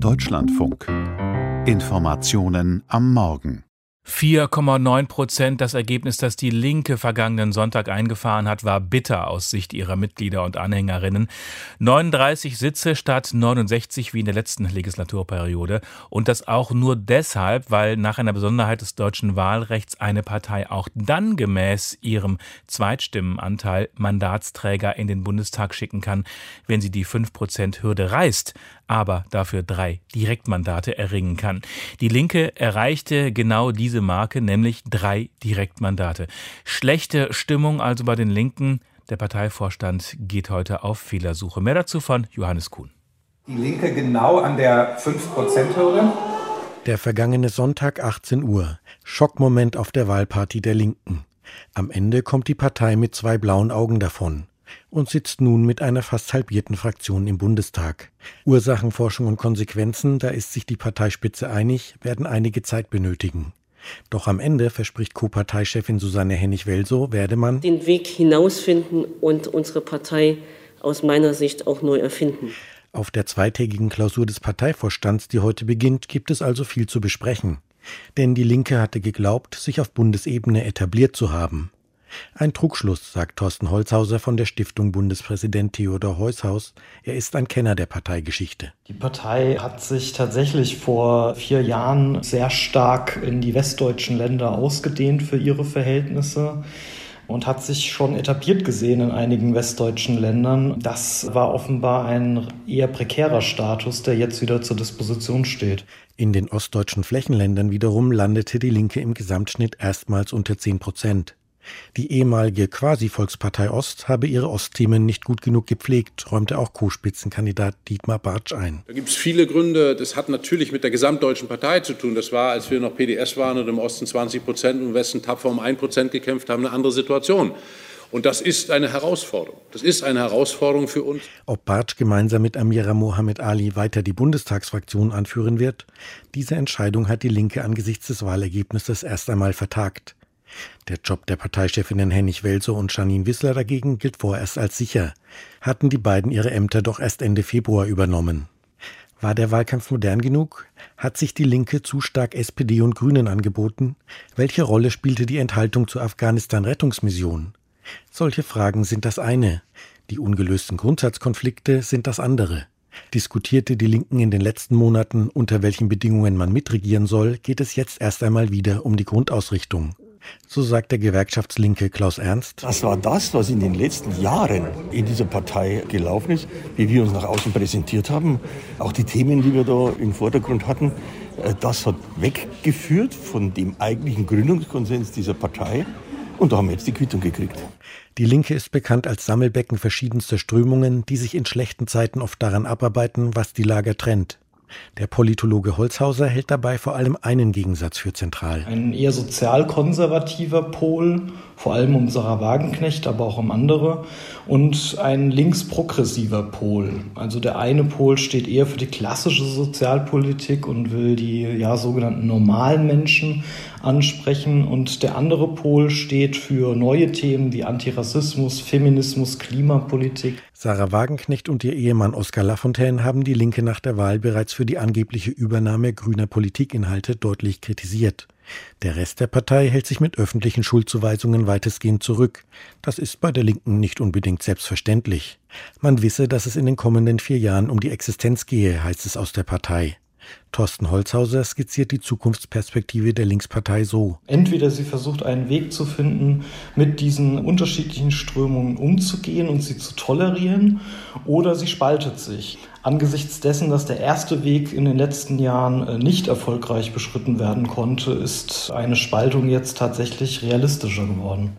Deutschlandfunk. Informationen am Morgen. 4,9 Prozent. Das Ergebnis, das die Linke vergangenen Sonntag eingefahren hat, war bitter aus Sicht ihrer Mitglieder und Anhängerinnen. 39 Sitze statt 69 wie in der letzten Legislaturperiode. Und das auch nur deshalb, weil nach einer Besonderheit des deutschen Wahlrechts eine Partei auch dann gemäß ihrem Zweitstimmenanteil Mandatsträger in den Bundestag schicken kann, wenn sie die 5 Prozent Hürde reißt aber dafür drei Direktmandate erringen kann. Die Linke erreichte genau diese Marke, nämlich drei Direktmandate. Schlechte Stimmung also bei den Linken. Der Parteivorstand geht heute auf Fehlersuche. Mehr dazu von Johannes Kuhn. Die Linke genau an der 5%-Hürde. Der vergangene Sonntag 18 Uhr. Schockmoment auf der Wahlparty der Linken. Am Ende kommt die Partei mit zwei blauen Augen davon und sitzt nun mit einer fast halbierten Fraktion im Bundestag. Ursachenforschung und Konsequenzen, da ist sich die Parteispitze einig, werden einige Zeit benötigen. Doch am Ende verspricht Co-Parteichefin Susanne Hennig-Welso, werde man den Weg hinausfinden und unsere Partei aus meiner Sicht auch neu erfinden. Auf der zweitägigen Klausur des Parteivorstands, die heute beginnt, gibt es also viel zu besprechen. Denn die Linke hatte geglaubt, sich auf Bundesebene etabliert zu haben. Ein Trugschluss, sagt Thorsten Holzhauser von der Stiftung Bundespräsident Theodor Heushaus. Er ist ein Kenner der Parteigeschichte. Die Partei hat sich tatsächlich vor vier Jahren sehr stark in die westdeutschen Länder ausgedehnt für ihre Verhältnisse und hat sich schon etabliert gesehen in einigen westdeutschen Ländern. Das war offenbar ein eher prekärer Status, der jetzt wieder zur Disposition steht. In den ostdeutschen Flächenländern wiederum landete die Linke im Gesamtschnitt erstmals unter 10 Prozent. Die ehemalige Quasi-Volkspartei Ost habe ihre Ostthemen nicht gut genug gepflegt, räumte auch Co-Spitzenkandidat Dietmar Bartsch ein. Da gibt es viele Gründe. Das hat natürlich mit der gesamtdeutschen Partei zu tun. Das war, als wir noch PDS waren und im Osten 20 Prozent und im Westen tapfer um ein Prozent gekämpft haben, eine andere Situation. Und das ist eine Herausforderung. Das ist eine Herausforderung für uns. Ob Bartsch gemeinsam mit Amira Mohamed Ali weiter die Bundestagsfraktion anführen wird, diese Entscheidung hat die Linke angesichts des Wahlergebnisses erst einmal vertagt. Der Job der Parteichefinnen Hennig Welser und Janine Wissler dagegen gilt vorerst als sicher, hatten die beiden ihre Ämter doch erst Ende Februar übernommen. War der Wahlkampf modern genug? Hat sich die Linke zu stark SPD und Grünen angeboten? Welche Rolle spielte die Enthaltung zur Afghanistan-Rettungsmission? Solche Fragen sind das eine. Die ungelösten Grundsatzkonflikte sind das andere. Diskutierte die Linken in den letzten Monaten, unter welchen Bedingungen man mitregieren soll, geht es jetzt erst einmal wieder um die Grundausrichtung. So sagt der Gewerkschaftslinke Klaus Ernst. Das war das, was in den letzten Jahren in dieser Partei gelaufen ist, wie wir uns nach außen präsentiert haben. Auch die Themen, die wir da im Vordergrund hatten, äh, das hat weggeführt von dem eigentlichen Gründungskonsens dieser Partei. Und da haben wir jetzt die Quittung gekriegt. Die Linke ist bekannt als Sammelbecken verschiedenster Strömungen, die sich in schlechten Zeiten oft daran abarbeiten, was die Lager trennt. Der Politologe Holzhauser hält dabei vor allem einen Gegensatz für zentral. Ein eher sozialkonservativer Pol, vor allem um Sarah Wagenknecht, aber auch um andere, und ein linksprogressiver Pol. Also der eine Pol steht eher für die klassische Sozialpolitik und will die ja sogenannten normalen Menschen ansprechen und der andere Pol steht für neue Themen wie Antirassismus, Feminismus, Klimapolitik. Sarah Wagenknecht und ihr Ehemann Oskar Lafontaine haben die Linke nach der Wahl bereits für die angebliche Übernahme grüner Politikinhalte deutlich kritisiert. Der Rest der Partei hält sich mit öffentlichen Schuldzuweisungen weitestgehend zurück. Das ist bei der Linken nicht unbedingt selbstverständlich. Man wisse, dass es in den kommenden vier Jahren um die Existenz gehe, heißt es aus der Partei. Thorsten Holzhauser skizziert die Zukunftsperspektive der Linkspartei so. Entweder sie versucht einen Weg zu finden, mit diesen unterschiedlichen Strömungen umzugehen und sie zu tolerieren, oder sie spaltet sich. Angesichts dessen, dass der erste Weg in den letzten Jahren äh, nicht erfolgreich beschritten werden konnte, ist eine Spaltung jetzt tatsächlich realistischer geworden.